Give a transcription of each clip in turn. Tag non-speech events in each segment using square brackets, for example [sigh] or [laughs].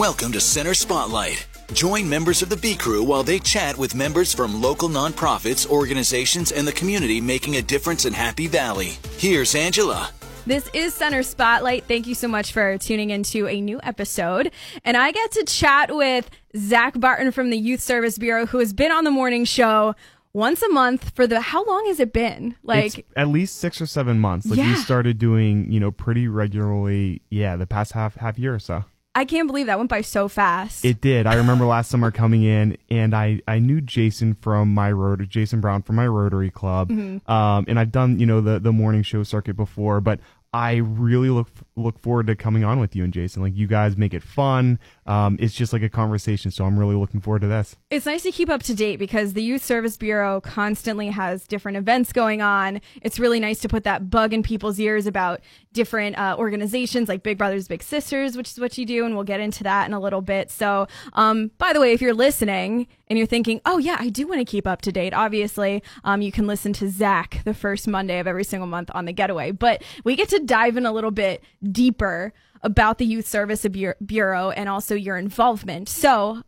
Welcome to Center Spotlight. Join members of the B Crew while they chat with members from local nonprofits, organizations, and the community making a difference in Happy Valley. Here's Angela. This is Center Spotlight. Thank you so much for tuning into a new episode. And I get to chat with Zach Barton from the Youth Service Bureau, who has been on the morning show once a month for the how long has it been? Like it's at least six or seven months. Like Yeah. you started doing, you know, pretty regularly. Yeah, the past half half year or so. I can't believe that went by so fast. It did. I remember last summer coming in, and I I knew Jason from my Rotary, Jason Brown from my Rotary Club, um, and I've done you know the the morning show circuit before, but. I really look look forward to coming on with you and Jason. Like you guys make it fun. Um, it's just like a conversation, so I'm really looking forward to this. It's nice to keep up to date because the Youth Service Bureau constantly has different events going on. It's really nice to put that bug in people's ears about different uh, organizations like Big Brothers Big Sisters, which is what you do, and we'll get into that in a little bit. So, um, by the way, if you're listening and you're thinking, "Oh yeah, I do want to keep up to date," obviously, um, you can listen to Zach the first Monday of every single month on the Getaway. But we get to dive in a little bit deeper about the Youth Service Bureau and also your involvement. So,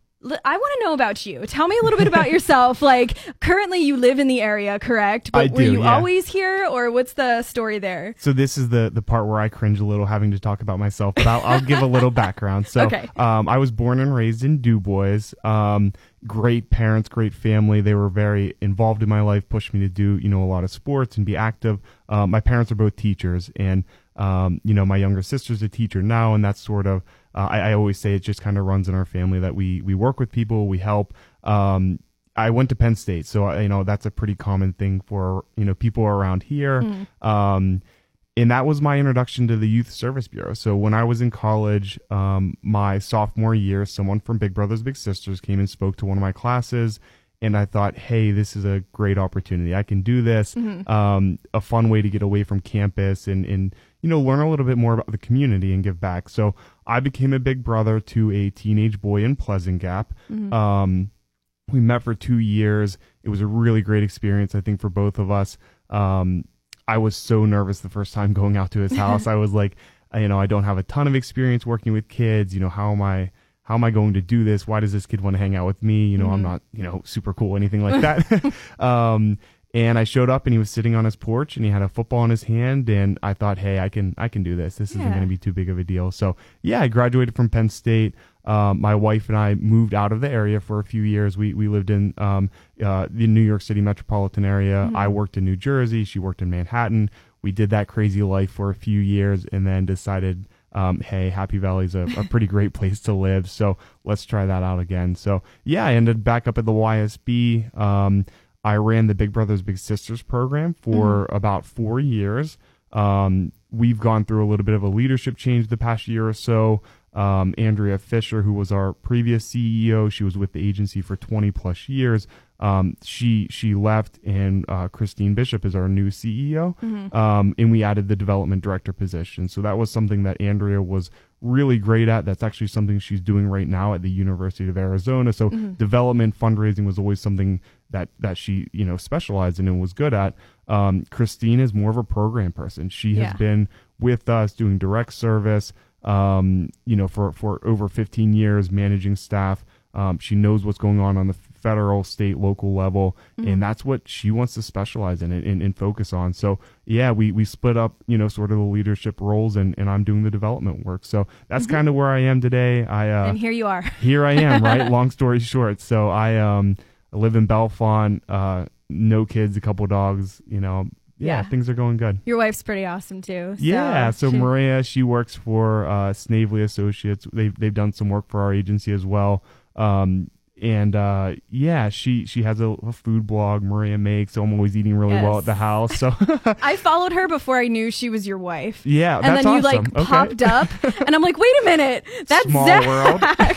I want to know about you. Tell me a little bit about [laughs] yourself. Like, currently you live in the area, correct? But I were you yeah. always here, or what's the story there? So this is the the part where I cringe a little having to talk about myself, but I'll, I'll give a little background. So, Okay. um, I was born and raised in Dubois. Um, great parents, great family. They were very involved in my life, pushed me to do you know a lot of sports and be active. Um, my parents are both teachers, and um, you know my younger sister's a teacher now, and that's sort of uh, I, I always say it just kind of runs in our family that we we work with people, we help. Um, I went to Penn State, so I- you know that's a pretty common thing for you know people around here. Um, and that was my introduction to the Youth Service Bureau. So when I was in college, um, my sophomore year, someone from Big Brothers Big Sisters came and spoke to one of my classes, and I thought, hey, this is a great opportunity. I can do this. Um, a fun way to get away from campus and and you know learn a little bit more about the community and give back. So I became a big brother to a teenage boy in Pleasant Gap. Um, we met for two years. It was a really great experience, I think, for both of us. Um, I was so nervous the first time [laughs] going out to his house. [laughs] I was like, you know, I don't have a ton of experience working with kids. You know, how am I? How am I going to do this? Why does this kid want to hang out with me? You know, I'm not, you know, super cool, anything like that. [laughs] um, and I showed up and he was sitting on his porch and he had a football in his hand and I thought, hey, I can, I can do this. This isn't going to be too big of a deal. So yeah, I graduated from Penn State. Um, my wife and I moved out of the area for a few years. We we lived in um, uh, the New York City metropolitan area. I worked in New Jersey. She worked in Manhattan. We did that crazy life for a few years, and then decided, um, hey, Happy Valley's a, a pretty great place to live. So let's try that out again. So yeah, I ended back up at the YSB. Um, I ran the Big Brothers Big Sisters program for about four years. Um, we've gone through a little bit of a leadership change the past year or so. Um, Andrea Fisher, who was our previous CEO, she was with the agency for 20 plus years. Um, she she left, and uh, Christine Bishop is our new CEO. Um, and we added the development director position. So that was something that Andrea was really great at. That's actually something she's doing right now at the University of Arizona. So development fundraising was always something that that she you know specialized in and was good at. Um, Christine is more of a program person. She has Yeah. been with us doing direct service. Um, you know, for for over 15 years managing staff. Um, she knows what's going on on the federal, state, local level, and that's what she wants to specialize in and, and, and focus on. So yeah, we we split up, you know, sort of the leadership roles, and, and I'm doing the development work. So that's kind of where I am today. I uh, and here you are. here I am, right? [laughs] Long story short. So I um I live in Bellefonte, uh, no kids, a couple dogs, you know. Yeah, Yeah. things are going good. Your wife's pretty awesome too. So yeah, [laughs] so she- Maria, she works for uh, Snavely Associates. They've they've done some work for our agency as well. Um, and uh, yeah, she she has a, a food blog Maria makes. So I'm always eating really well at the house. So [laughs] [laughs] I followed her before I knew she was your wife. yeah, and then you awesome. like Okay. popped up, [laughs] and I'm like, wait a minute, that's Small Zach. world. I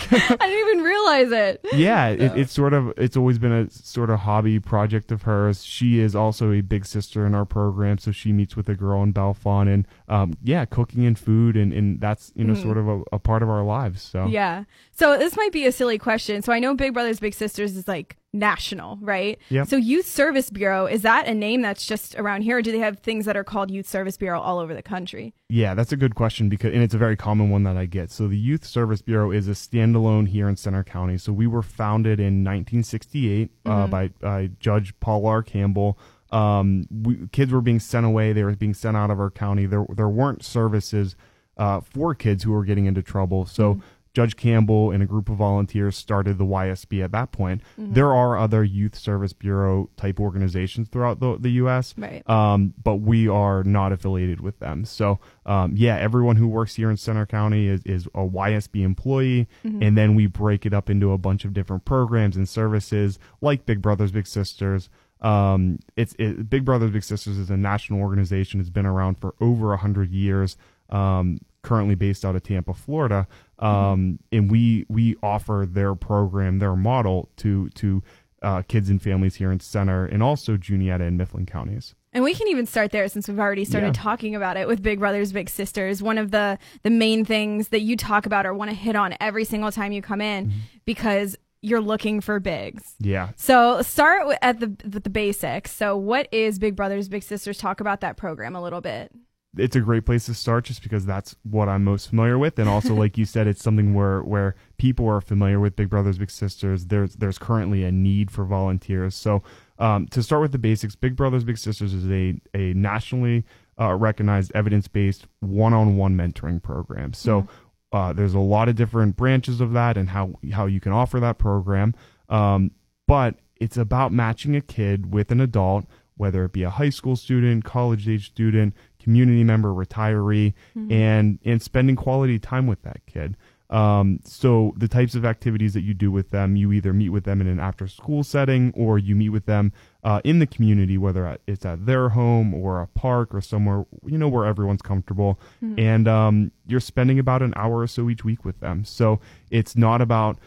didn't even realize it. yeah, it, it's sort of it's always been a sort of hobby project of hers. She is also a big sister in our program, so she meets with a girl in Bellefonte, and um, yeah, cooking and food, and, and that's you know sort of a, a part of our lives. So. Yeah. So this might be a silly question. So I know Big Brothers Big Sisters is like national, right? Yep. So Youth Service Bureau is that a name that's just around here, or do they have things that are called Youth Service Bureau all over the country? Yeah, that's a good question because, and it's a very common one that I get. So the Youth Service Bureau is a standalone here in Centre County. So we were founded in 1968 uh, Mm-hmm. by, by Judge Paul R. Campbell. Um, we, kids were being sent away; they were being sent out of our county. There, there weren't services uh, for kids who were getting into trouble. So. Mm-hmm. Judge Campbell and a group of volunteers started the YSB at that point. Mm-hmm. There are other youth service bureau type organizations throughout the, the U.S Right. um, but we are not affiliated with them. So, um, yeah, everyone who works here in Centre County is, is a YSB employee, and then we break it up into a bunch of different programs and services like Big Brothers Big Sisters. Um, it's it, Big Brothers Big Sisters is a national organization. It's been around for over a hundred years. Um, currently based out of Tampa, Florida, um, and we we offer their program, their model to to uh, kids and families here in Centre, and also Juniata and Mifflin counties. And we can even start there since we've already started Yeah. talking about it with Big Brothers Big Sisters. One of the the main things that you talk about or want to hit on every single time you come in Mm-hmm. because you're looking for bigs. Yeah, So start at the the basics. So what is Big Brothers Big Sisters? Talk about that program a little bit. It's a great place to start just because that's what I'm most familiar with, and also like you [laughs] said, it's something where where people are familiar with Big Brothers Big Sisters. There's there's currently a need for volunteers. So um, to start with the basics, Big Brothers Big Sisters is a a nationally uh, recognized evidence based one on one mentoring program. So uh, there's a lot of different branches of that and how how you can offer that program. Um, but it's about matching a kid with an adult, whether it be a high school student, college age student, community member, retiree, and and spending quality time with that kid. Um, so the types of activities that you do with them, you either meet with them in an after school setting or you meet with them uh, in the community, whether at- it's at their home or a park or somewhere, you know, where everyone's comfortable. And um, you're spending about an hour or so each week with them. So it's not about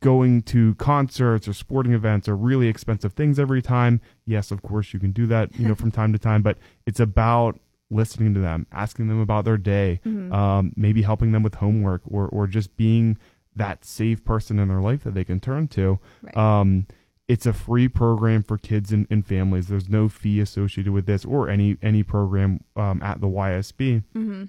going to concerts or sporting events or really expensive things every time. Yes, of course you can do that, you know, [laughs] from time to time, but it's about listening to them, asking them about their day, um, maybe helping them with homework or or just being that safe person in their life that they can turn to. Right. Um, it's a free program for kids and, and families. There's no fee associated with this or any any program um, at the YSB. Mm-hmm.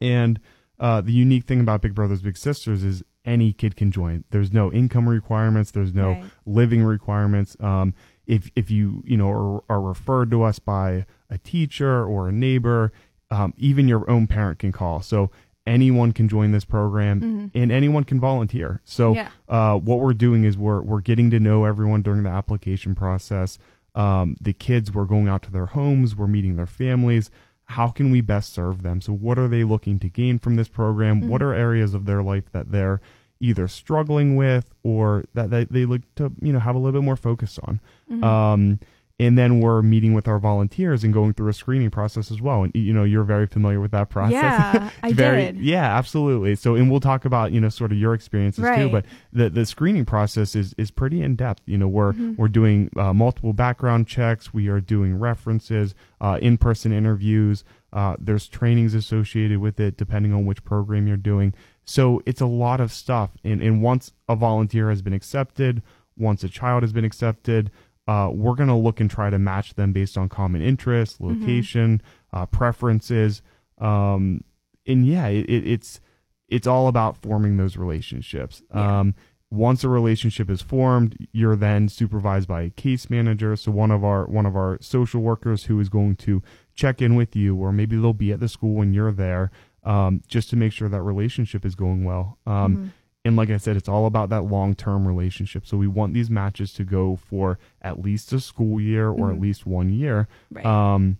And uh, the unique thing about Big Brothers Big Sisters is any kid can join. There's no income requirements. There's no Right. living requirements. Um, if if you you know are, are referred to us by a teacher or a neighbor, um, even your own parent can call. So anyone can join this program and anyone can volunteer. So Yeah. uh, what we're doing is we're we're getting to know everyone during the application process. Um, the kids, we're going out to their homes, we're meeting their families. How can we best serve them? So, what are they looking to gain from this program? What are areas of their life that they're either struggling with or that they, they look to you know have a little bit more focus on? Um, and then we're meeting with our volunteers and going through a screening process as well. And you know, you're very familiar with that process. Yeah, [laughs] I very, did. Yeah, absolutely. So, and we'll talk about you know sort of your experiences too. But the the screening process is is pretty in depth. You know, we're Mm-hmm. we're doing uh, multiple background checks. We are doing references, uh, in person interviews. Uh, there's trainings associated with it, depending on which program you're doing. So it's a lot of stuff. And and once a volunteer has been accepted, once a child has been accepted. Uh, we're going to look and try to match them based on common interests, location, uh, preferences, um, and yeah, it, it, it's it's all about forming those relationships. Yeah. Um, once a relationship is formed, you're then supervised by a case manager. So one of our one of our social workers who is going to check in with you, or maybe they'll be at the school when you're there, um, just to make sure that relationship is going well. Um, And like I said, it's all about that long term relationship. So we want these matches to go for at least a school year or at least one year. Right. Um,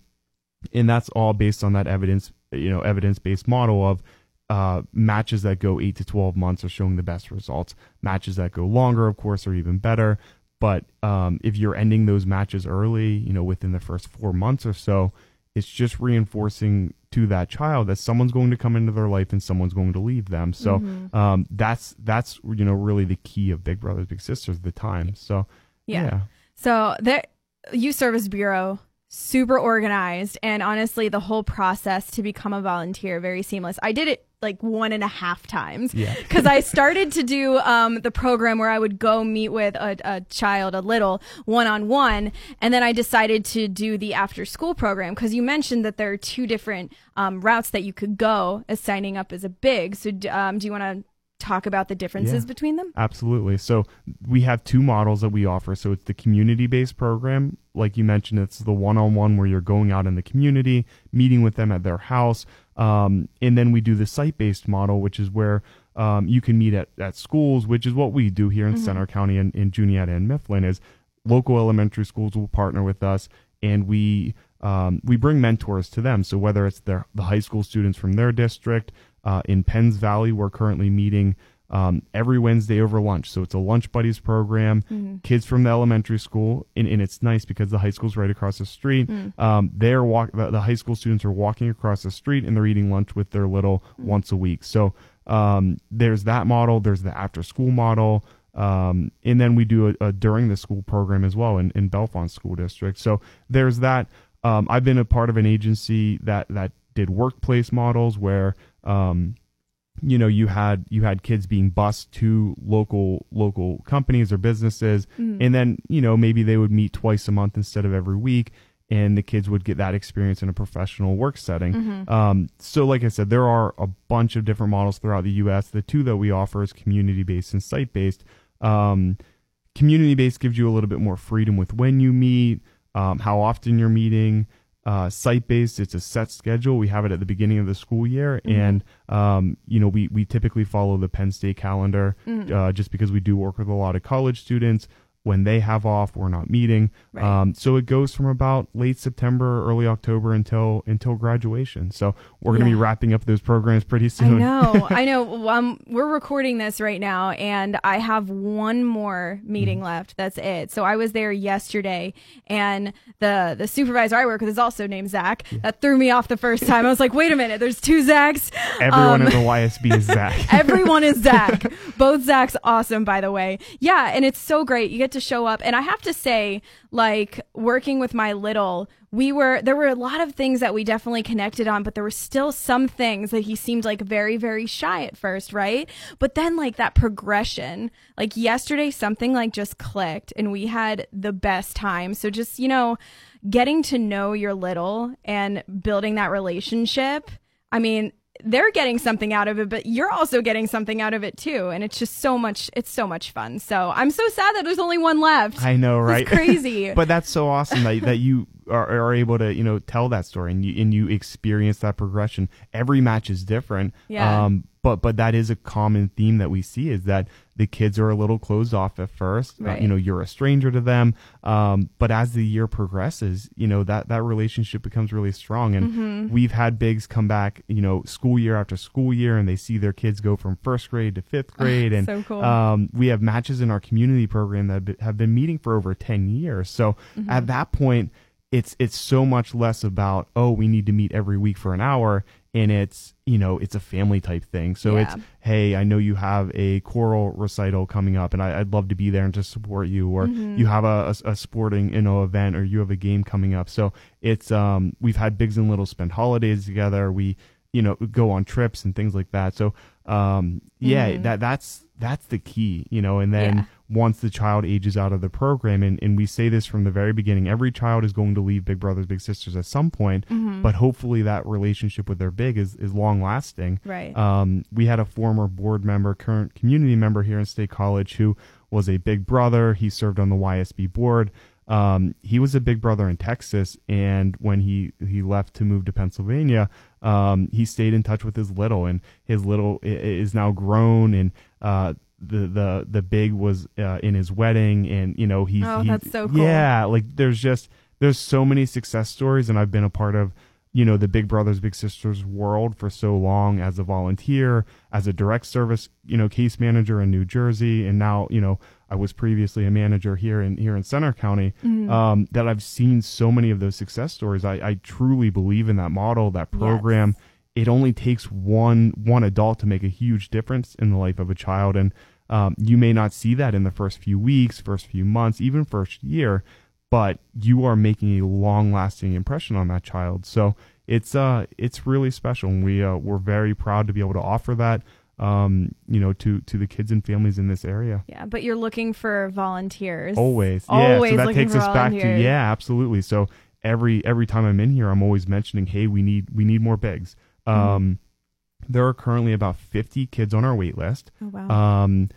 and that's all based on that evidence, you know, evidence based model of uh, matches that go eight to 12 months are showing the best results. Matches that go longer, of course, are even better. But um, if you're ending those matches early, you know, within the first four months or so, it's just reinforcing to that child that someone's going to come into their life and someone's going to leave them. So um, that's that's you know really the key of Big Brothers Big Sisters, the time. So Yeah. yeah. So the Youth Service Bureau, super organized, and honestly, the whole process to become a volunteer very seamless. I did it like one and a half times Yeah. [laughs] because I started to do um, the program where I would go meet with a, a child, a little one on one, and then I decided to do the after school program because you mentioned that there are two different um, routes that you could go as signing up as a big. So, um, do you want to talk about the differences Yeah. between them? Absolutely. So we have two models that we offer. So it's the community based program. Like you mentioned, it's the one on one where you're going out in the community, meeting with them at their house. Um, and then we do the site based model, which is where um, you can meet at, at schools, which is what we do here in Centre County and in Juniata and Mifflin is local elementary schools will partner with us and we um, we bring mentors to them. So whether it's their the high school students from their district uh, in Penns Valley, we're currently meeting um, every Wednesday over lunch. So it's a lunch buddies program. Kids from the elementary school, and, and it's nice because the high school's right across the street. Um, they're walk the, the high school students are walking across the street and they're eating lunch with their little once a week. So um, there's that model. There's the after school model. Um, and then we do a, a during the school program as well in, in Bellefonte School District. So there's that. Um, I've been a part of an agency that that did workplace models where um, you know you had you had kids being bused to local local companies or businesses, and then you know maybe they would meet twice a month instead of every week. And the kids would get that experience in a professional work setting. Um, so, like I said, there are a bunch of different models throughout the U.S. The two that we offer is community based and site based. Um, community based gives you a little bit more freedom with when you meet, um, how often you're meeting. Uh, site based, it's a set schedule. We have it at the beginning of the school year, and um, you know we we typically follow the Penn State calendar, uh, just because we do work with a lot of college students. When they have off, we're not meeting. Right. Um, so it goes from about late September, early October until until graduation. So we're going to be wrapping up those programs pretty soon. I know, [laughs] I know. Um, we're recording this right now, and I have one more meeting Mm-hmm. left. That's it. So I was there yesterday, and the the supervisor I work with is also named Zach. That threw me off the first time. I was like, wait a minute, there's two Zachs. Everyone Um, in the YSB is Zach. [laughs] Everyone is Zach. [laughs] Both Zachs awesome, by the way. Yeah, and it's so great. You get to show up. And I have to say, like, working with my little, we were, there were a lot of things that we definitely connected on, but there were still some things that he seemed like very, very shy at first, right? But then, like, that progression, like, yesterday, something like just clicked and we had the best time. So just, you know, getting to know your little and building that relationship. I mean, they're getting something out of it, but you're also getting something out of it too. And it's just so much, it's so much fun. So I'm so sad that there's only one left. I know, It's right? [laughs] crazy. but that's so awesome that that you are, are able to you know tell that story and you and you experience that progression. Every match is different. Yeah. Um, but but that is a common theme that we see is that the kids are a little closed off at first. Uh, you know, you're a stranger to them. Um, but as the year progresses, you know that that relationship becomes really strong. And Mm-hmm. we've had bigs come back, you know, school year after school year, and they see their kids go from first grade to fifth grade. and So cool. um, we have matches in our community program that have been meeting for over 10 years. So Mm-hmm. at that point, it's it's so much less about oh we need to meet every week for an hour and it's you know it's a family type thing. So it's hey i know you have a choral recital coming up and I, i'd love to be there and to support you or Mm-hmm. you have a, a, a sporting you know event or you have a game coming up. So it's um we've had bigs and littles spend holidays together. We you know go on trips and things like that. So um yeah that that's that's the key you know and then Mm-hmm. Yeah. once the child ages out of the program and, and we say this from the very beginning every child is going to leave big brothers big sisters at some point Mm-hmm. but hopefully that relationship with their big is, is long lasting Right. um, we had a former board member current community member here in state college who was a big brother he served on the ysb board um, he was a big brother in Texas, and when he he left to move to Pennsylvania, um, he stayed in touch with his little, and his little is now grown, and uh, the the the big was uh, in his wedding, and you know he's Oh, he- that's so cool. yeah, like there's just there's so many success stories, and I've been a part of you know the Big Brothers Big Sisters world for so long as a volunteer, as a direct service you know case manager in New Jersey, and now you know I was previously a manager here in here in Centre County. Um, that I've seen so many of those success stories. I, I truly believe in that model, that program. It only takes one one adult to make a huge difference in the life of a child, and um, you may not see that in the first few weeks, first few months, even first year, but you are making a long lasting impression on that child. So it's uh it's really special and we uh, we're very proud to be able to offer that um you know to to the kids and families in this area. Yeah, but you're looking for volunteers. always. Yeah Always so that takes us back to yeah absolutely. So every every time i'm in here i'm always mentioning hey we need we need more bigs. Mm-hmm. um there are currently about 50 kids on our wait list. Oh, wow. um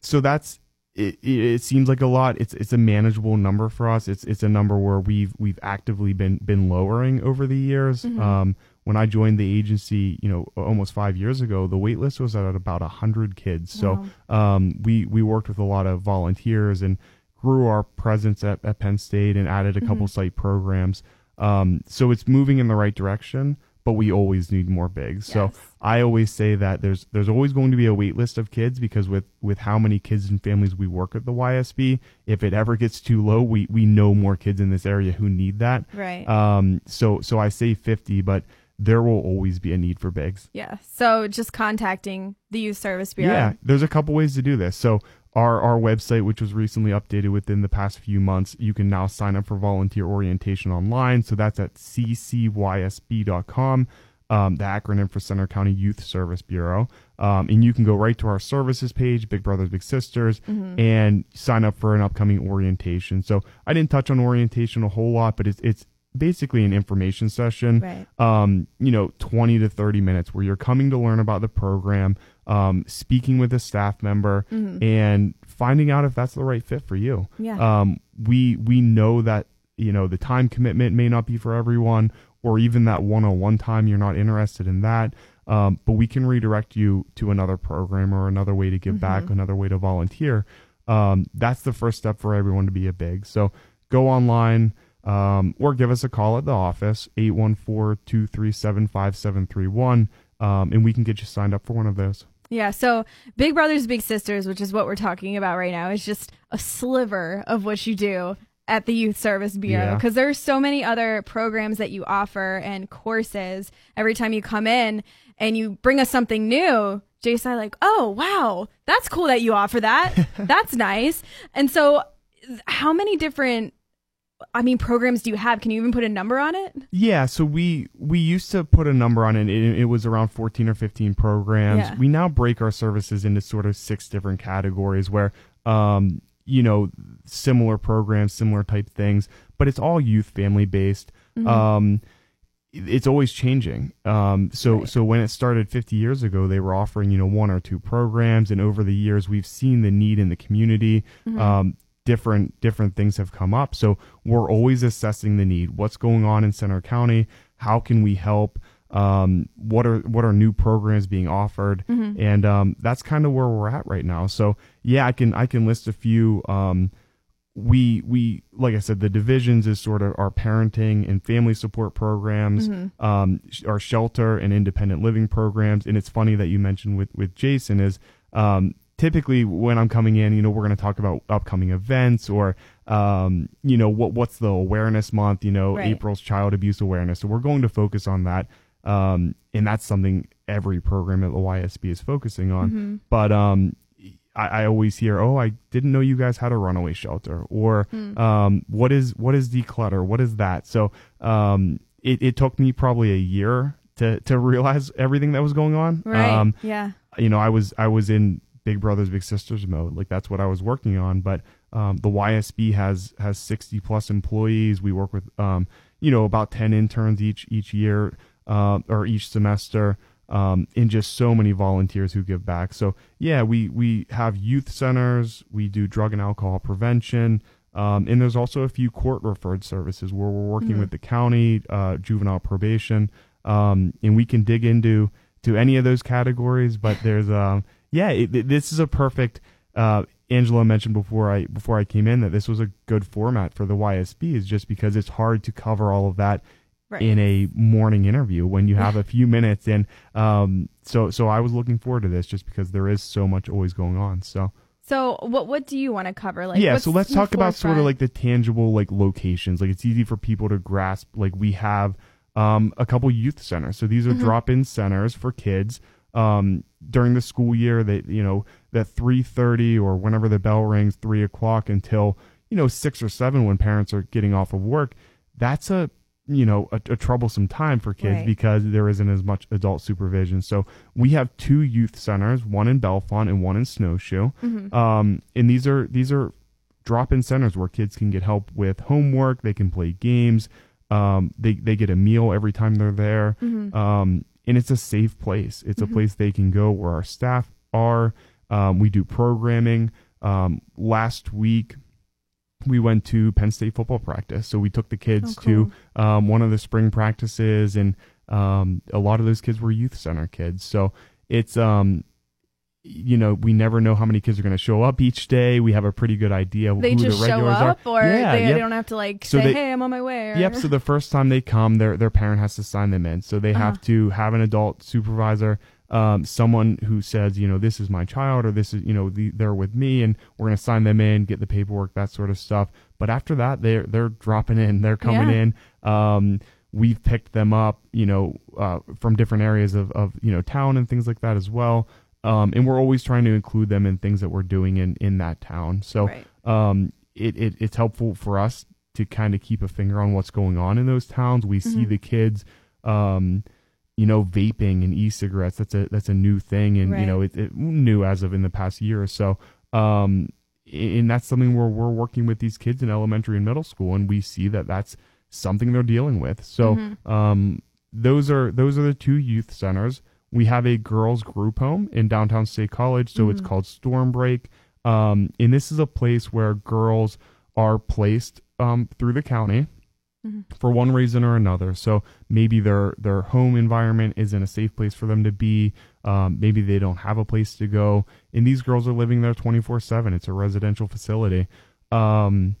so that's it, it, it seems like a lot. It's it's a manageable number for us. It's it's a number where we've we've actively been been lowering over the years. Mm-hmm. um when i joined the agency you know almost 5 years ago the wait list was at about 100 kids so um we we worked with a lot of volunteers and grew our presence at, at penn state and added a couple site programs um so it's moving in the right direction but we always need more bigs so I always say that there's there's always going to be a wait list of kids because with with how many kids and families we work at the YSB, if it ever gets too low, we we know more kids in this area who need that. Right. Um. So so I say 50, but there will always be a need for bigs. yeah. So just contacting the Youth Service Bureau. Yeah, there's a couple ways to do this. So our our website, which was recently updated within the past few months, you can now sign up for volunteer orientation online. So that's at ccysb.com, um, the acronym for Centre County Youth Service Bureau. Um, and you can go right to our services page, Big Brothers Big Sisters, and sign up for an upcoming orientation. So I didn't touch on orientation a whole lot, but it's it's basically an information session Right. um, you know, 20 to 30 minutes where you're coming to learn about the program, um, speaking with a staff member and finding out if that's the right fit for you. Yeah. Um, we, we know that, you know, the time commitment may not be for everyone or even that one-on-one time you're not interested in that. Um, but we can redirect you to another program or another way to give back, another way to volunteer. Um, that's the first step for everyone to be a big. So go online, um, or give us a call at the office 814-237-5731 um, and we can get you signed up for one of those Yeah, so Big Brothers Big Sisters, which is what we're talking about right now, is just a sliver of what you do at the Youth Service Bureau Yeah. because there's so many other programs that you offer and courses every time you come in and you bring us something new. Jason, I like, oh wow, that's cool that you offer that. [laughs] that's nice. And so, how many different, I mean, programs do you have? Can you even put a number on it? yeah so we we used to put a number on it it, it was around 14 or 15 programs Yeah. we now break our services into sort of six different categories where um you know similar programs similar type things but it's all youth family based um it's always changing. Um, so Right. so when it started 50 years ago, they were offering you know one or two programs, and over the years we've seen the need in the community. Um, different different things have come up, so we're always assessing the need. What's going on in Centre County? How can we help? Um, what are what are new programs being offered? And um, that's kind of where we're at right now. So yeah, I can I can list a few. Um, we we like I said, the divisions is sort of our parenting and family support programs, um, sh- our shelter and independent living programs. And it's funny that you mentioned with with Jason is um, typically when I'm coming in, you know, we're going to talk about upcoming events or um, you know what what's the awareness month, you know, Right. April's child abuse awareness. So we're going to focus on that. Um, and that's something every program at the YSB is focusing on. But um, I, I always hear, "Oh, I didn't know you guys had a runaway shelter," or um, "What is what is declutter? What is that?" So um, it, it took me probably a year to to realize everything that was going on. Right. Um, yeah. you know, I was I was in Big Brothers Big Sisters mode, like that's what I was working on. But um, the YSB has has sixty plus employees. We work with um, you know about ten interns each each year uh, or each semester, um, and just so many volunteers who give back. So yeah, we we have youth centers. We do drug and alcohol prevention. Um, and there's also a few court referred services where we're working with the county, uh, juvenile probation, um, and we can dig into to any of those categories. But there's, um, yeah, it, this is a perfect. Uh, Angela mentioned before I before I came in that this was a good format for the YSB, is just because it's hard to cover all of that Right. in a morning interview when you have a [laughs] few minutes. And um, so so I was looking forward to this just because there is so much always going on. So So what what do you want to cover? Like yeah so let's talk about sort of like the tangible like locations like it's easy for people to grasp like we have um, a couple youth centers so these are drop-in centers for kids um, during the school year that you know that 3.30 or whenever the bell rings 3 o'clock until you know 6 or 7 when parents are getting off of work that's a you know a, a troublesome time for kids Right. because there isn't as much adult supervision. So we have two youth centers, one in Bellefonte and one in Snowshoe. Um, and these are these are drop-in centers where kids can get help with homework. They can play games. Um, they they get a meal every time they're there. Um, and it's a safe place. It's a place they can go where our staff are. Um, we do programming. Um, last week we went to Penn State football practice. So we took the kids Oh, to um, one of the spring practices, and um, a lot of those kids were youth center kids. So it's um, you know, we never know how many kids are going to show up each day. We have a pretty good idea They who just the show regulars up, are. or yeah, they, yep. they don't have to like So say, they- "Hey, I'm on my way." Or, Yep. So the first time they come, their their parent has to sign them in. So they have Uh-huh. to have an adult supervisor, um, someone who says, you know, this is my child, or this is, you know, the, they're with me, and we're going to sign them in, get the paperwork, that sort of stuff. But after that, they're they're dropping in, they're coming Yeah. in. Um, we've picked them up, you know, uh, from different areas of of you know town and things like that as well. Um, and we're always trying to include them in things that we're doing in in that town. So Right. um, it, it it's helpful for us to kind of keep a finger on what's going on in those towns. We see Mhm. the kids, um, you know, vaping and e-cigarettes. That's a that's a new thing, and you know, it, it new as of in the past year or so. Um, and that's something where we're working with these kids in elementary and middle school, and we see that that's something they're dealing with. So, Mhm. um, those are those are the two youth centers. We have a girls group home in downtown State College, so it's Mhm. called Storm Break. Um, and this is a place where girls are placed um, through the county Mhm. for one reason or another. So maybe their their home environment isn't a safe place for them to be. Um, maybe they don't have a place to go, and these girls are living there twenty four seven. It's a residential facility. Um,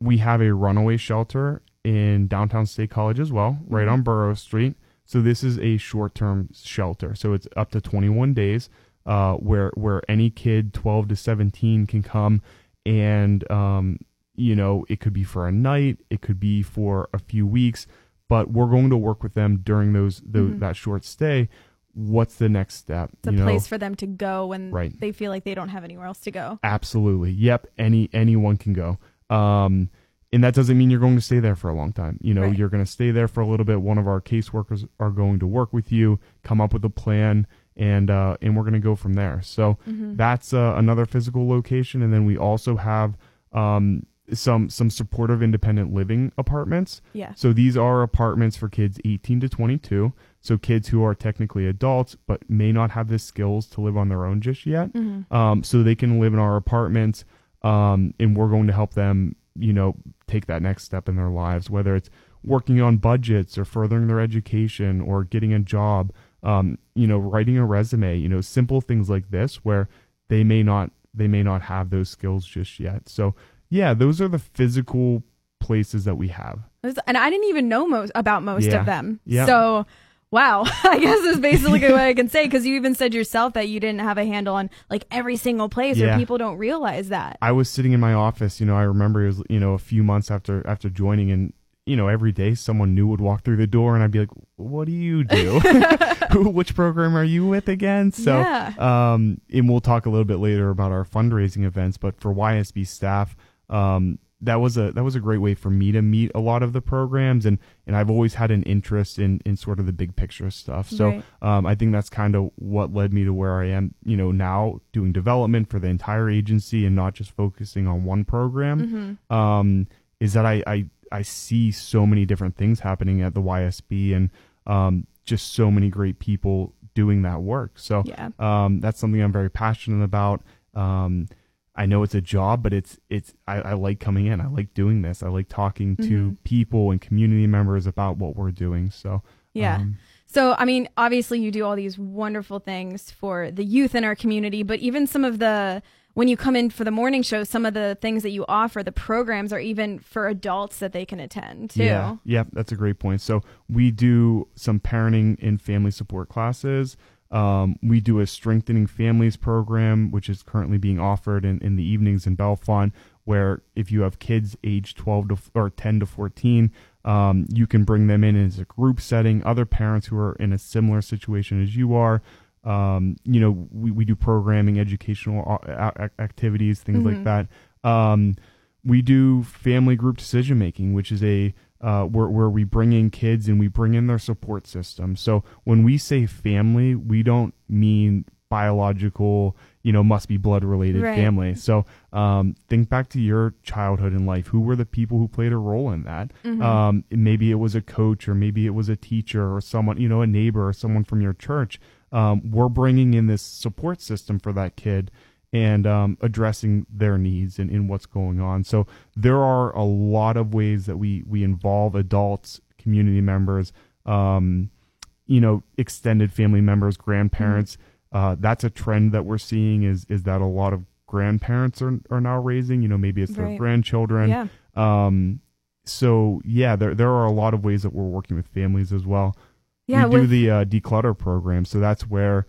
we have a runaway shelter in downtown State College as well, right Mhm. on Burrowes Street. So this is a short-term shelter. So it's up to 21 days, uh, where where any kid 12 to 17 can come, and um, you know it could be for a night, it could be for a few weeks, but we're going to work with them during those, those Mhm. that short stay. What's the next step? It's a you know? place for them to go when Right. they feel like they don't have anywhere else to go. Absolutely. Yep. Any anyone can go. Um, and that doesn't mean you're going to stay there for a long time. You know, Right. you're going to stay there for a little bit. One of our caseworkers are going to work with you, come up with a plan, and uh, and we're going to go from there. So Mhm. that's uh, another physical location, and then we also have um, some some supportive independent living apartments. Yeah. So these are apartments for kids 18 to 22. So kids who are technically adults but may not have the skills to live on their own just yet. Mhm. Um, so they can live in our apartments, um, and we're going to help them, you know, take that next step in their lives, whether it's working on budgets or furthering their education or getting a job, um, you know, writing a resume, you know, simple things like this where they may not they may not have those skills just yet. So yeah, those are the physical places that we have. And I didn't even know most about most Yeah. of them. Yeah. So, wow, [laughs] I guess is basically what I [laughs] can say because you even said yourself that you didn't have a handle on like every single place, Yeah. or people don't realize that. I was sitting in my office, you know, I remember it was, you know, a few months after after joining and you know, every day someone new would walk through the door and I'd be like, "What do you do? [laughs] Who which program are you with again?" So, Yeah. um and we'll talk a little bit later about our fundraising events, but for YSB staff, um that was a that was a great way for me to meet a lot of the programs and and I've always had an interest in in sort of the big picture stuff. So, Right. um, I think that's kind of what led me to where I am, you know, now doing development for the entire agency and not just focusing on one program. Mhm. Um, is that I, I I see so many different things happening at the YSB and um, just so many great people doing that work. So Yeah. um, that's something I'm very passionate about. Um, I know it's a job, but it's it's I, I like coming in. I like doing this. I like talking to Mhm. people and community members about what we're doing. So Yeah. um, So, I mean, obviously, you do all these wonderful things for the youth in our community, but even some of the, when you come in for the morning show, some of the things that you offer, the programs are even for adults that they can attend too. Yeah, yeah, that's a great point. So we do some parenting and family support classes. Um, we do a strengthening families program, which is currently being offered in, in the evenings in Bellefonte, where if you have kids age 12 to or 10 to 14, um, you can bring them in as a group setting. Other parents who are in a similar situation as you are, um, you know, we, we do programming, educational uh, activities, things like Mhm. that. Um, we do family group decision making, which is a uh, where, where we bring in kids and we bring in their support system. So when we say family, we don't mean biological, you know, must be blood related Right. family. So um, think back to your childhood and life. Who were the people who played a role in that? Um, maybe it was a coach, or maybe it was a teacher, or someone, you know, a neighbor, or someone from your church. Um, we're bringing in this support system for that kid and um, addressing their needs and, and what's going on. So there are a lot of ways that we we involve adults, community members, um, you know, extended family members, grandparents. Uh, that's a trend that we're seeing is is that a lot of grandparents are are now raising. You know, maybe it's their Right. grandchildren. Yeah. Um, so yeah, there there are a lot of ways that we're working with families as well. Yeah, we do with- the uh, declutter program, so that's where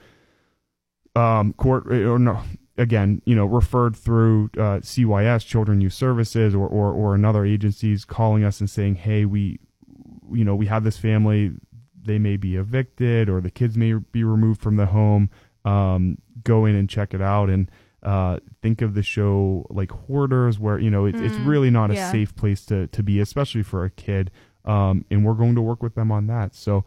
um court or no again you know referred through uh, CYS Children Youth Services or, or or another agencies calling us and saying hey we you know we have this family. They may be evicted or the kids may be removed from the home. Um go in and check it out. And uh think of the show like hoarders where you know it, it's really not a yeah. safe place to to be especially for a kid. Um and we're going to work with them on that. So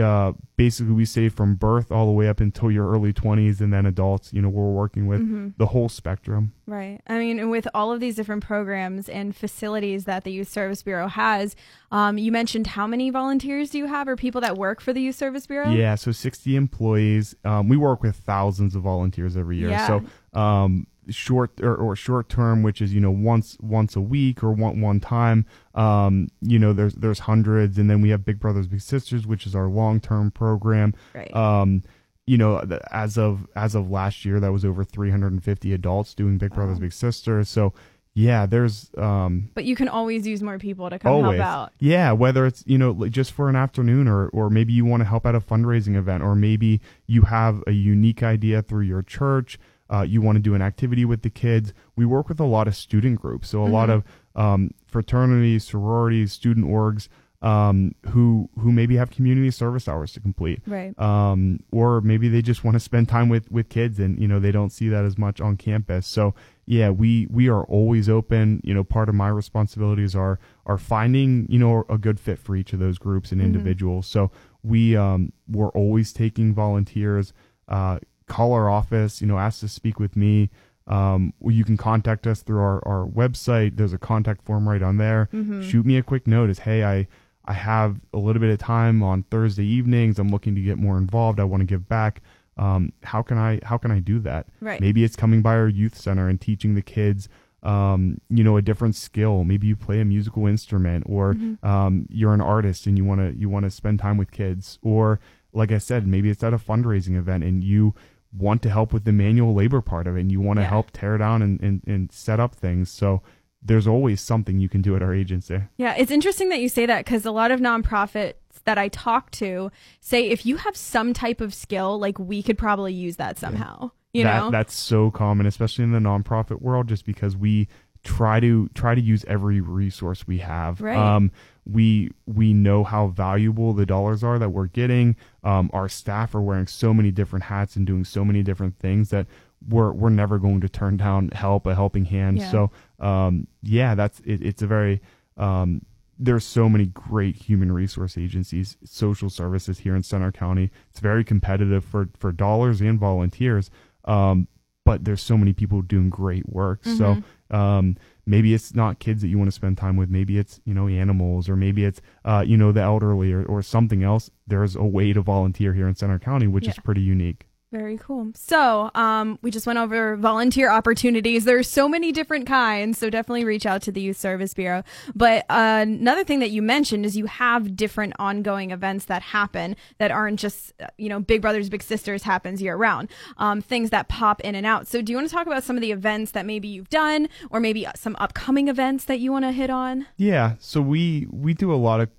uh, basically we say from birth all the way up until your early 20s and then adults you know we're working with Mm-hmm. the whole spectrum Right. I mean, with all of these different programs and facilities that the Youth Service Bureau has, um, you mentioned how many volunteers do you have or people that work for the Youth Service Bureau? yeah so 60 employees um, we work with thousands of volunteers every year Yeah. so um, short or, or short term which is you know once once a week or one one time um, you know there's there's hundreds and then we have big brothers big sisters which is our long term program Right. um, you know, as of as of last year, that was over 350 adults doing Big Brothers Big Sisters. So, yeah, there's um, But you can always use more people to come always, help out. yeah, whether it's you know just for an afternoon or or maybe you want to help at a fundraising event, or maybe you have a unique idea through your church. Uh, you want to do an activity with the kids. We work with a lot of student groups, so a lot of um, fraternities, sororities, student orgs um, who who maybe have community service hours to complete. Right. um, or maybe they just want to spend time with with kids and you know they don't see that as much on campus. So yeah we we are always open. You know part of my responsibilities are are finding you know a good fit for each of those groups and individuals. So we um we're always taking volunteers uh call our office you know ask to speak with me um, you can contact us through our, our website. There's a contact form right on there. Shoot me a quick note. notice. Hey, I I have a little bit of time on Thursday evenings. I'm looking to get more involved. I want to give back. Um, how can I how can I do that? Right. Maybe it's coming by our youth center and teaching the kids um, you know, a different skill. Maybe you play a musical instrument or um, you're an artist and you want to you want to spend time with kids or like I said, maybe it's at a fundraising event and you want to help with the manual labor part of it and you want to Yeah. help tear down and, and, and set up things. So there's always something you can do at our agency. Yeah, it's interesting that you say that because a lot of nonprofits that I talk to say if you have some type of skill, like we could probably use that somehow. You that, know? that's so common, especially in the nonprofit world, just because we try to try to use every resource we have. Right. Um, we we know how valuable the dollars are that we're getting. Um, our staff are wearing so many different hats and doing so many different things that we're we're never going to turn down help, a helping hand. Yeah. So um, yeah, that's it, it's a very um, there's so many great human resource agencies, social services here in Centre County. It's very competitive for for dollars and volunteers. Um, but there's so many people doing great work. So um, maybe it's not kids that you want to spend time with. Maybe it's you know animals, or maybe it's uh, you know the elderly, or, or something else. There's a way to volunteer here in Centre County, which is pretty unique. Very cool. So, um, we just went over volunteer opportunities. There's so many different kinds, so definitely reach out to the Youth Service Bureau. But uh, another thing that you mentioned is you have different ongoing events that happen that aren't just, uh, you know, Big Brothers Big Sisters happens year round. Um, things that pop in and out. So, do you want to talk about some of the events that maybe you've done, or maybe some upcoming events that you want to hit on? Yeah, so we we do a lot of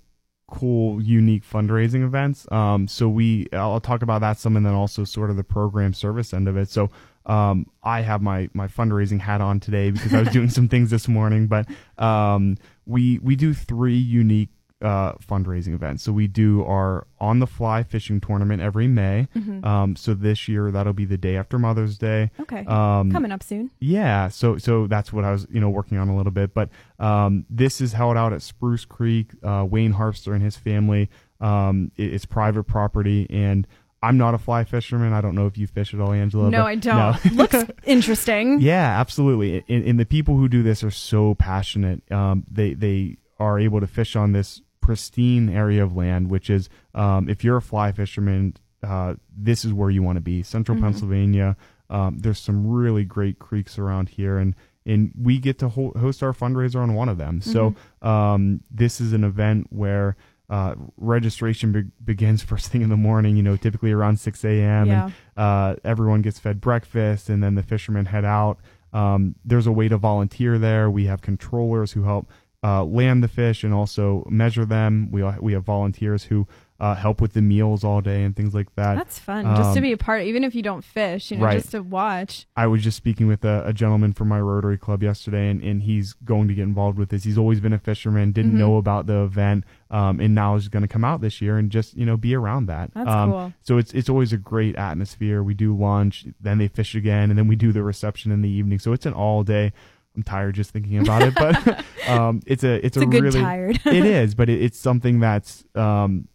cool, unique fundraising events. Um, so we I'll talk about that some, and then also sort of the program service end of it. So um, I have my my fundraising hat on today because I was doing [laughs] some things this morning. But um, we we do three unique uh, fundraising events. So we do our on the fly fishing tournament every May. Mm-hmm. Um, so this year that'll be the day after Mother's Day. Okay. Um, Coming up soon. yeah, so so that's what I was you know working on a little bit, but um, this is held out at Spruce Creek. Uh, Wayne Harpster and his family. Um, it- it's private property, and I'm not a fly fisherman. I don't know if you fish at all, Angela. No, I don't. [laughs] Looks [laughs] interesting. yeah, absolutely. And, and the people who do this are so passionate. Um, they they are able to fish on this pristine area of land, which is um, if you're a fly fisherman, uh, this is where you want to be. Central Mm-hmm. Pennsylvania. Um, there's some really great creeks around here, and and we get to ho- host our fundraiser on one of them. So Mm-hmm. um, this is an event where. Uh, registration be- begins [laughs] first thing in the morning, you know, typically around 6 a.m. Yeah. And uh, everyone gets fed breakfast, and then the fishermen head out. Um, there's a way to volunteer there. We have controllers who help uh, land the fish and also measure them. We we have volunteers who uh, help with the meals all day and things like that. That's fun. just to Um, be a part, even if you don't fish, you know, right. just to watch. I was just speaking with a, a gentleman from my Rotary Club yesterday, and, and he's going to get involved with this. He's always been a fisherman, didn't Mm-hmm. know about the event, um, and now is going to come out this year and just you know be around that. That's um, cool. So it's it's always a great atmosphere. We do lunch, then they fish again, and then we do the reception in the evening. So it's an all day. I'm tired just thinking about it, but [laughs] um, it's a it's, It's a good really tired. it [laughs] is, but it, it's something that's um,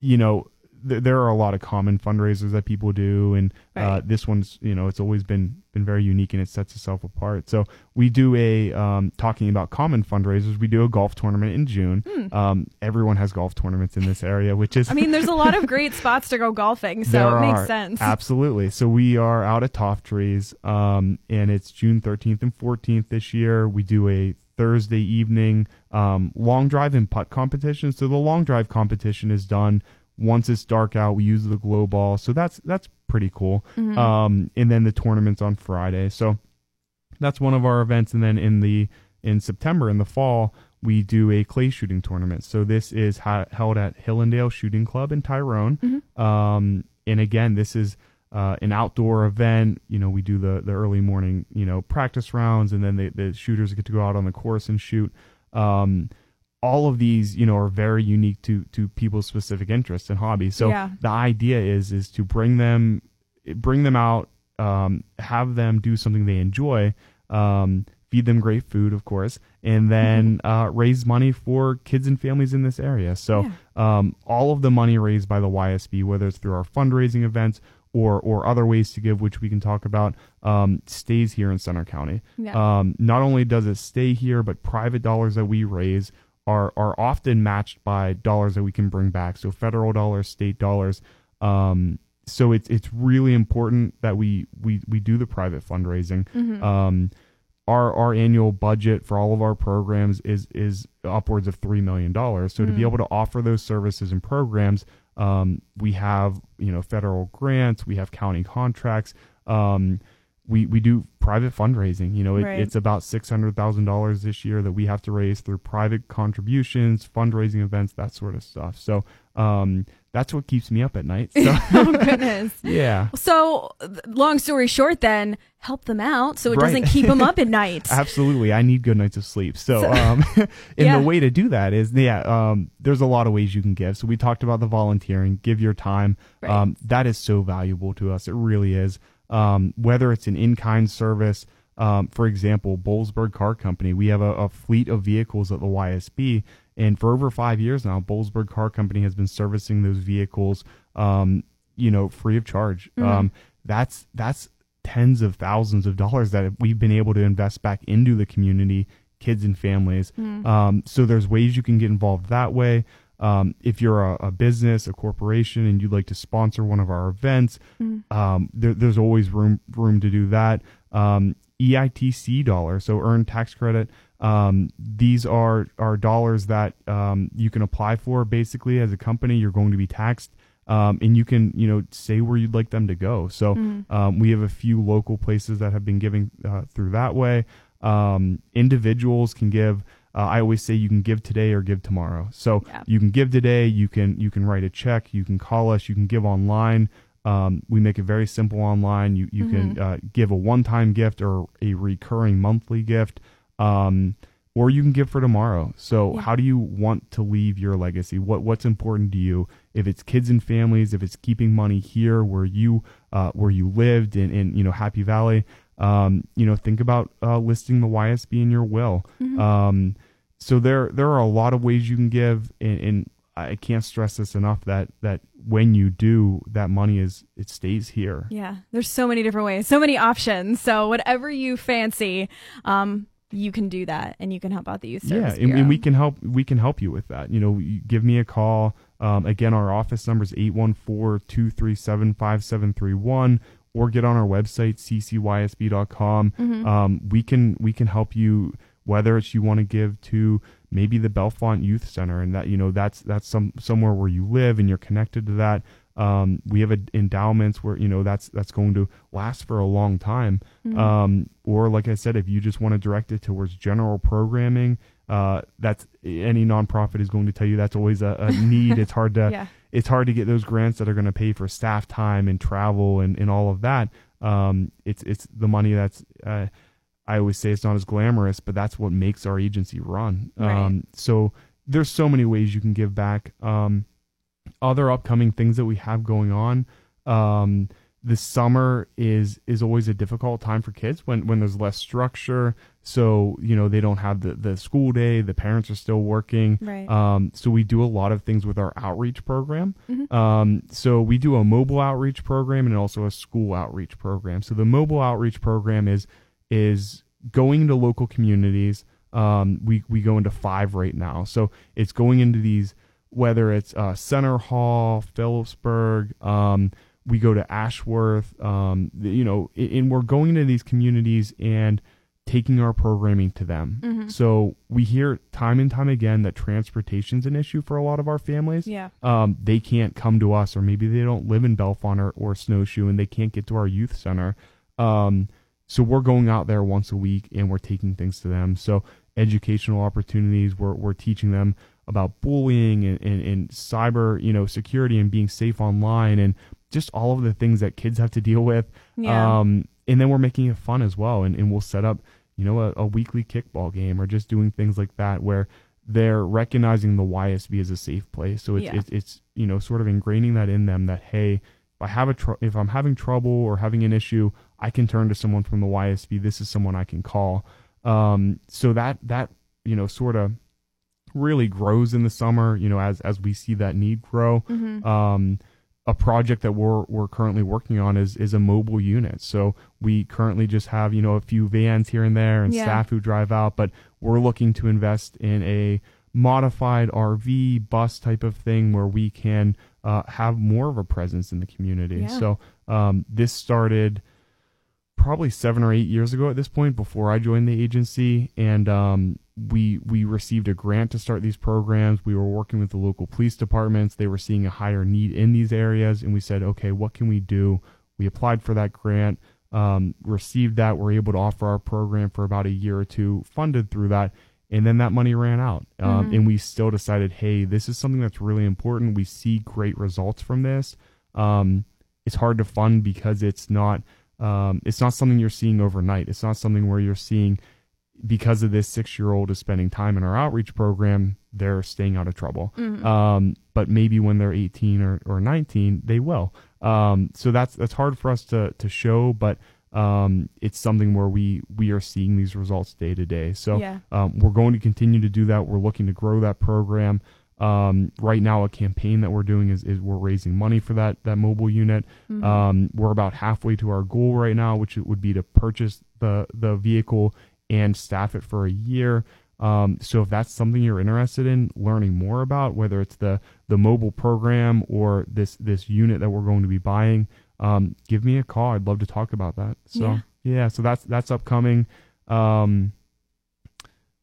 you know th- there are a lot of common fundraisers that people do, and uh, this one's you know it's always been been very unique and it sets itself apart. So we do a um, talking about common fundraisers. We do a golf tournament in June. Um, everyone has golf tournaments in this area, which is Hmm. I mean, there's a lot of [laughs] great spots to go golfing, so there it makes are. sense. Absolutely. So we are out at Toftrees, um, and it's June 13th and 14th this year. We do a Thursday evening um, long drive and putt competition. So the long drive competition is done once it's dark out. We use the glow ball, so that's that's pretty cool. Mm-hmm. Um, and then the tournament's on Friday. So that's one of our events. And then in the in September in the fall, we do a clay shooting tournament. So this is ha- held at Hillendale Shooting Club in Tyrone. Um, and again, this is uh, an outdoor event. You know, we do the the early morning you know practice rounds, and then the the shooters get to go out on the course and shoot. Um, all of these, you know, are very unique to to people's specific interests and hobbies. So Yeah. the idea is is to bring them bring them out, um, have them do something they enjoy, um, feed them great food, of course, and then uh, raise money for kids and families in this area. So um, all of the money raised by the YSB, whether it's through our fundraising events or or other ways to give, which we can talk about, um, stays here in Centre County. Yeah. Um, not only does it stay here, but private dollars that we raise are are often matched by dollars that we can bring back. So federal dollars, state dollars. Um, so it's it's really important that we we we do the private fundraising. Um, our our annual budget for all of our programs is is upwards of three million dollars. So to be able to offer those services and programs, um, we have you know federal grants, we have county contracts. Um, we we do private fundraising. You know, it, Right. it's about six hundred thousand dollars this year that we have to raise through private contributions, fundraising events, that sort of stuff. So um, that's what keeps me up at night. So [laughs] oh goodness. [laughs] yeah. So, long story short, then help them out so it Right. doesn't keep them up at [laughs] night. Absolutely. I need good nights of sleep. So, um, and Yeah. the way to do that is, yeah, um, there's a lot of ways you can give. So we talked about the volunteering, give your time. Right. Um, that is so valuable to us. It really is. Um, whether it's an in-kind service, um, for example, Boalsburg Car Company, we have a, a fleet of vehicles at the YSB. And for over five years now, Boalsburg Car Company has been servicing those vehicles, um, you know, free of charge. Um, that's, that's tens of thousands of dollars that we've been able to invest back into the community, kids and families. Um, so there's ways you can get involved that way. Um, if you're a, a business, a corporation, and you'd like to sponsor one of our events, um, there, there's always room room to do that. Um, EITC dollars, so earned tax credit. Um, these are are dollars that um, you can apply for. Basically, as a company, you're going to be taxed um, and you can you know say where you'd like them to go. So um, we have a few local places that have been giving uh, through that way. Um, individuals can give. Uh, I always say you can give today or give tomorrow. So Yeah. you can give today. You can you can write a check. You can call us. You can give online. Um, we make it very simple online. You you can uh, give a one time gift or a recurring monthly gift. Um, or you can give for tomorrow. So Yeah. how do you want to leave your legacy? What what's important to you? If it's kids and families, if it's keeping money here where you uh, where you lived in, in you know Happy Valley, um, you know think about uh, listing the YSB in your will. Um, so there there are a lot of ways you can give, and, and I can't stress this enough that that when you do, that money is it stays here. Yeah, there's so many different ways, so many options. So whatever you fancy, um, you can do that, and you can help out the youth yeah and, and we can help we can help you with that you know you give me a call um, again our office number is 814-237-5731 or get on our website ccysb.com Mm-hmm. um, we can we can help you whether it's you want to give to maybe the Bellefonte youth center and that you know that's that's some somewhere where you live and you're connected to that. Um, we have a, endowments where you know that's that's going to last for a long time. Um, or like i said if you just want to direct it towards general programming uh, that's any nonprofit is going to tell you that's always a, a [laughs] need. It's hard to Yeah. it's hard to get those grants that are going to pay for staff time and travel and, and all of that. Um, it's it's the money that's uh, I always say it's not as glamorous, but that's what makes our agency run. Right. Um, so there's so many ways you can give back. Um, other upcoming things that we have going on. Um, the summer is is always a difficult time for kids when when there's less structure. So you know they don't have the the school day. The parents are still working. Right. Um, so we do a lot of things with our outreach program. Mm-hmm. Um, so we do a mobile outreach program and also a school outreach program. So the mobile outreach program is is going to local communities. Um, we we go into five right now. So it's going into these whether it's uh, Centre Hall, Philipsburg. Um, we go to Ashworth. Um, you know, and we're going to these communities and taking our programming to them. So we hear time and time again that transportation's an issue for a lot of our families Yeah. um, they can't come to us, or maybe they don't live in Bellefonte or, or Snow Shoe and they can't get to our youth center. Um, so we're going out there once a week and we're taking things to them. So educational opportunities, we're, we're teaching them about bullying and, and, and cyber, you know, security and being safe online and just all of the things that kids have to deal with. Yeah. Um, and then we're making it fun as well. And, and we'll set up, you know, a, a weekly kickball game or just doing things like that where they're recognizing the YSB as a safe place. So it's, Yeah. it's, it's, you know, sort of ingraining that in them that, hey, I have a, tr- if I'm having trouble or having an issue, I can turn to someone from the YSB. This is someone I can call. Um, so that, that, you know, sort of really grows in the summer, you know, as, as we see that need grow. Mm-hmm. Um, a project that we're we're currently working on is is a mobile unit. So we currently just have you know a few vans here and there and Yeah. staff who drive out, but we're looking to invest in a modified RV bus type of thing where we can uh, have more of a presence in the community. Yeah. So um, this started probably seven or eight years ago at this point before I joined the agency, and um, we we received a grant to start these programs. We were working with the local police departments; they were seeing a higher need in these areas, and we said, okay, what can we do? We applied for that grant, um, received that. We're able to offer our program for about a year or two, funded through that. And then that money ran out. Um, And we still decided, hey, this is something that's really important. We see great results from this. Um, it's hard to fund because it's not um, it's not something you're seeing overnight. It's not something where you're seeing because of this six year old is spending time in our outreach program, they're staying out of trouble. Um, but maybe when they're 18 or, or 19, they will. Um, so that's that's hard for us to to show, but um, it's something where we we are seeing these results day to day. So Yeah. um, we're going to continue to do that. We're looking to grow that program. Um, right now, a campaign that we're doing is, is we're raising money for that that mobile unit. Um, we're about halfway to our goal right now, which it would be to purchase the the vehicle and staff it for a year. Um, so if that's something you're interested in learning more about, whether it's the the mobile program or this this unit that we're going to be buying, um, give me a call. I'd love to talk about that. So Yeah. yeah, so that's that's upcoming. Um,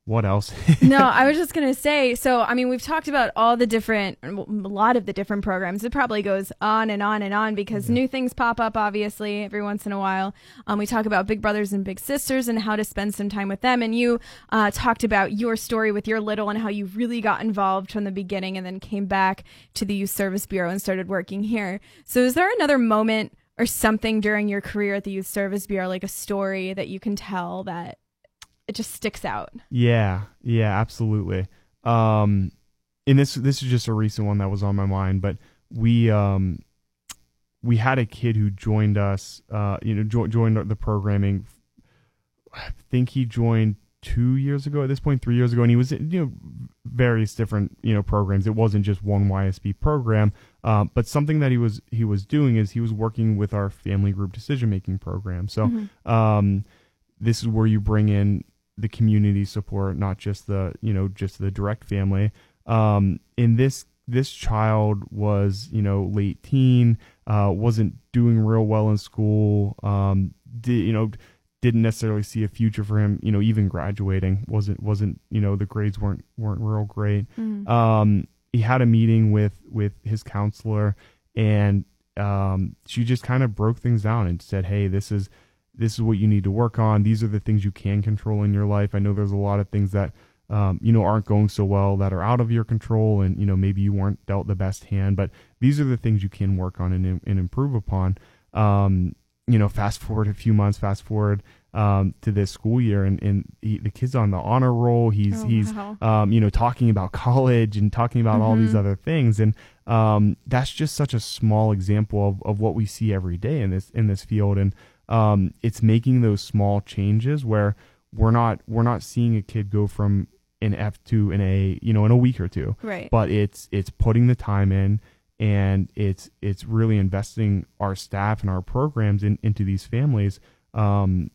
what else? no, [laughs] I was just gonna say. So, I mean, we've talked about all the different, a lot of the different programs. It probably goes on and on and on because new things pop up, obviously, every once in a while. Um, we talk about big brothers and big sisters and how to spend some time with them. And you uh, talked about your story with your little and how you really got involved from the beginning and then came back to the Youth Service Bureau and started working here. So, is there another moment or something during your career at the Youth Service Bureau, like a story that you can tell that it just sticks out. Yeah, yeah, absolutely. Um, and this this is just a recent one that was on my mind, but we um we had a kid who joined us, uh, you know, jo- joined the programming. I think he joined two years ago at this point, three years ago, and he was in, you know various different you know programs. It wasn't just one YSB program, uh, but something that he was he was doing is he was working with our family group decision making program. So mm-hmm. um, this is where you bring in the community support, not just the you know just the direct family. Um, in this this child was you know late teen, uh, wasn't doing real well in school. Um, did, you know didn't necessarily see a future for him. You know, even graduating wasn't wasn't you know the grades weren't weren't real great. Mm. Um, he had a meeting with with his counselor, and um, she just kind of broke things down and said, "Hey, this is." This is what you need to work on. These are the things you can control in your life. I know there's a lot of things that um, you know, aren't going so well that are out of your control, and you know maybe you weren't dealt the best hand. But these are the things you can work on and, and improve upon. Um, you know, fast [laughs] forward a few months, fast forward um, to this school year, and, and he, the kid's on the honor roll. He's oh, he's wow. um, you know talking about college and talking about mm-hmm. all these mm-hmm. other things, and um, that's just such a small example of, of what we see every day in this in this field, and um, it's making those small changes where we're not we're not seeing a kid go from an F to an A, you know, in a week or two. Right. But it's it's putting the time in and it's it's really investing our staff and our programs in, into these families. Um,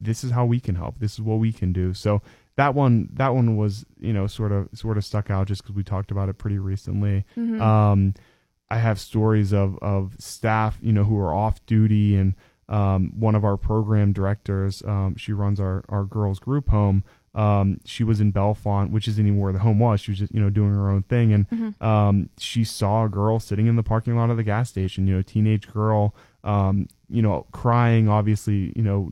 this is how we can help. This is what we can do. So that one that one was you know sort of sort of stuck out just because we talked about it pretty recently. Mm-hmm. Um, I have stories of of staff you know who are off duty and um, one of our program directors um, she runs our our girls group home um, she was in Bellefonte, which isn't even where the home was. She was just, you know, doing her own thing. And mm-hmm. um, she saw a girl sitting in the parking lot of the gas station, you know, teenage girl, um, you know, crying, obviously, you know,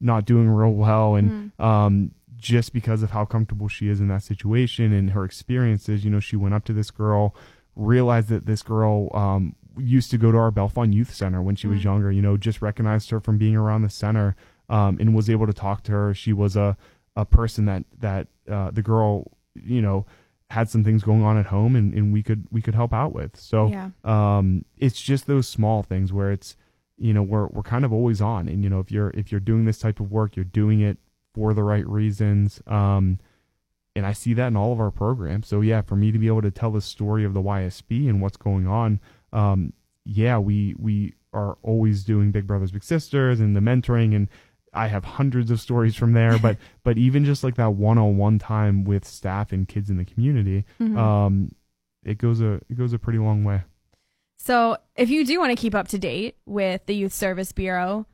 not doing real well. And mm-hmm. just because of how comfortable she is in that situation and her experiences, you know, she went up to this girl, realized that this girl um, used to go to our Bellefonte Youth Center when she mm-hmm. was younger, you know, just recognized her from being around the center um, and was able to talk to her. She was a, a person that that uh, the girl you know had some things going on at home and, and we could we could help out with so yeah. um it's just those small things where it's you know we're we're kind of always on and you know if you're if you're doing this type of work you're doing it for the right reasons um and I see that in all of our programs so yeah for me to be able to tell the story of the YSB and what's going on um yeah we we are always doing big brothers big sisters and the mentoring and I have hundreds of stories from there, but [laughs] but even just like that one-on-one time with staff and kids in the community, mm-hmm. um, it goes a it goes a pretty long way. So, if you do want to keep up to date with the Youth Service Bureau,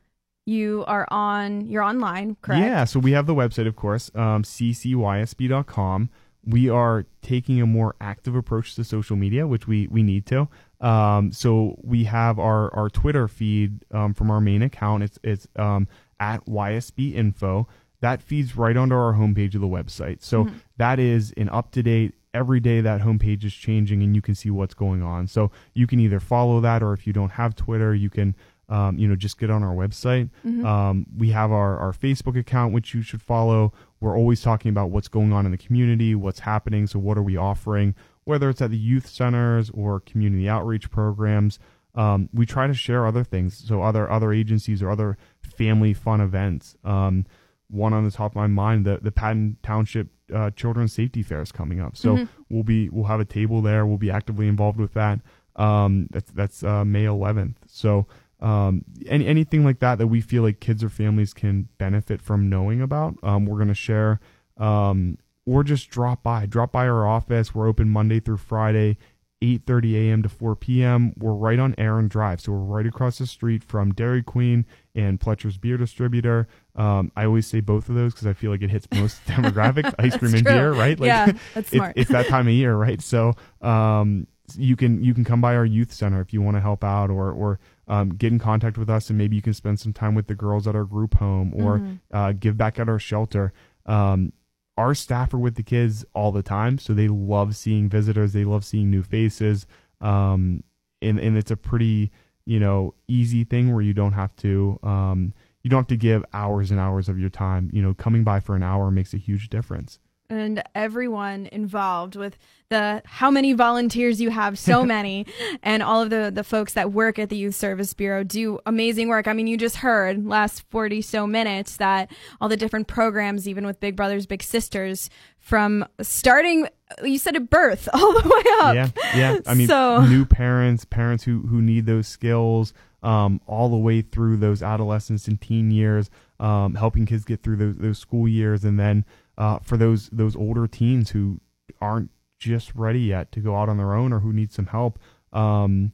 you are on you're online, correct? Yeah. So we have the website, of course, um, ccysb.com. We are taking a more active approach to social media, which we we need to. Um, so we have our our Twitter feed um, from our main account. It's it's um, at YSB Info. That feeds right onto our homepage of the website. So mm-hmm. that is an up to date. Every day that homepage is changing, and you can see what's going on. So you can either follow that, or if you don't have Twitter, you can um, you know, just get on our website. Mm-hmm. Um, we have our, our Facebook account, which you should follow. We're always talking about what's going on in the community, what's happening. So, what are we offering, whether it's at the youth centers or community outreach programs. Um, we try to share other things. So, other other agencies or other family fun events. Um, one on the top of my mind, the the Patton Township uh, Children's Safety Fair is coming up, so mm-hmm. we'll be we'll have a table there. We'll be actively involved with that. Um, that's that's uh, May 11th. So um, any anything like that that we feel like kids or families can benefit from knowing about, um, we're gonna share. Um, or just drop by. Drop by our office. We're open Monday through Friday, 8:30 a.m. to 4 p.m. We're right on Aaron Drive, so we're right across the street from Dairy Queen and Pletcher's Beer Distributor. Um, I always say both of those because I feel like it hits most [laughs] demographics: [laughs] ice cream and true. beer, right? Like, yeah, [laughs] that's smart. it's that time of year, right? So um, you can you can come by our youth center if you want to help out, or or um, get in contact with us, and maybe you can spend some time with the girls at our group home, or mm-hmm. uh, give back at our shelter. Um, our staff are with the kids all the time, so they love seeing visitors. They love seeing new faces, um, and and it's a pretty you know easy thing where you don't have to um, you don't have to give hours and hours of your time. You know, coming by for an hour makes a huge difference and everyone involved with the how many volunteers you have so [laughs] many and all of the the folks that work at the youth service bureau do amazing work. I mean you just heard last 40 so minutes that all the different programs even with big brothers big sisters from starting you said at birth [laughs] all the way up. Yeah yeah. I mean so, new parents parents who who need those skills um, all the way through those adolescence and teen years um, helping kids get through those, those school years and then uh, for those those older teens who aren't just ready yet to go out on their own or who need some help. Um,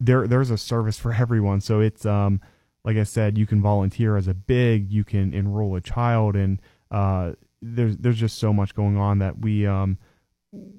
there there's a service for [laughs] everyone. So it's um, like I said, you can volunteer as a big, you can enroll a child, and uh, there's there's just so much going on that we um,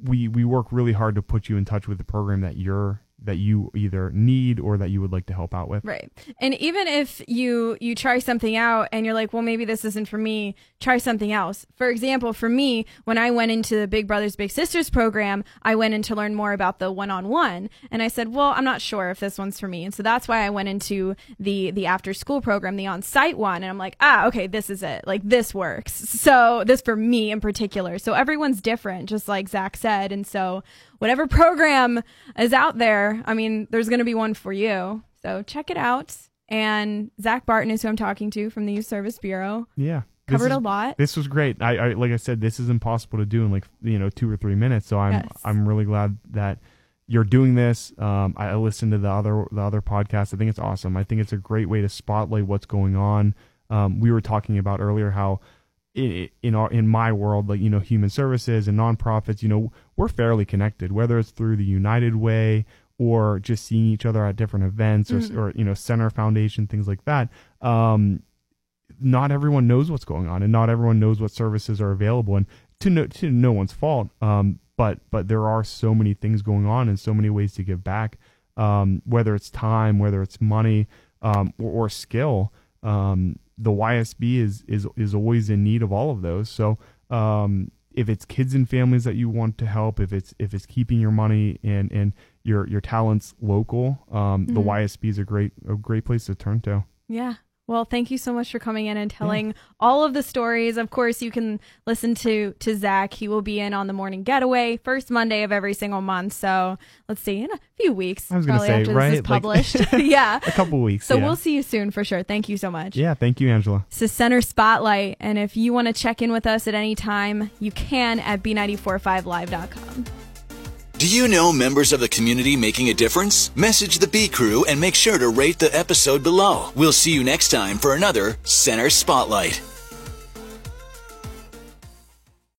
we we work really hard to put you in touch with the program that you're that you either need or that you would like to help out with. Right. And even if you you try something out and you're like, well, maybe this isn't for me, try something else. For example, for me, when I went into the Big Brothers Big Sisters program, I went in to learn more about the one-on-one, and I said, well, I'm not sure if this one's for me, and so that's why I went into the the after school program, the on-site one, and I'm like, ah, okay, this is it. Like this works. So this for me in particular. So everyone's different, just like Zach said, and so whatever program is out there, I mean, there's going to be one for you. So check it out. And Zach Barton is who I'm talking to from the Youth Service Bureau. Yeah. Covered is, a lot. This was great. I, I, like I said, this is impossible to do in like you know two or three minutes. So I'm yes. I'm really glad that you're doing this. Um, I listened to the other the other podcast. I think it's awesome. I think it's a great way to spotlight what's going on. Um, we were talking about earlier how in in our in my world, like you know, human services and nonprofits, you know, we're fairly connected. Whether it's through the United Way or just seeing each other at different events, or, mm-hmm. or you know, Centre Foundation, things like that. Um, not everyone knows what's going on, and not everyone knows what services are available, and to no to no one's fault. Um, but but there are so many things going on, and so many ways to give back. Um, whether it's time, whether it's money, um, or, or skill. Um, the YSB is is is always in need of all of those. So um, if it's kids and families that you want to help, if it's if it's keeping your money and and your your talents local, um, mm-hmm. the YSB is a great a great place to turn to. Yeah, well, thank you so much for coming in and telling yeah. all of the stories. Of course, you can listen to to Zach. He will be in on the morning getaway first Monday of every single month. So let's see in a few weeks. I was going to say after right, this is published. Like, [laughs] [laughs] yeah, a couple weeks. So yeah. we'll see you soon for sure. Thank you so much. Yeah, thank you, Angela. This is Centre Spotlight, and if you want to check in with us at any time, you can at b945live.com. Do you know members of the community making a difference? Message the B Crew and make sure to rate the episode below. We'll see you next time for another Centre Spotlight.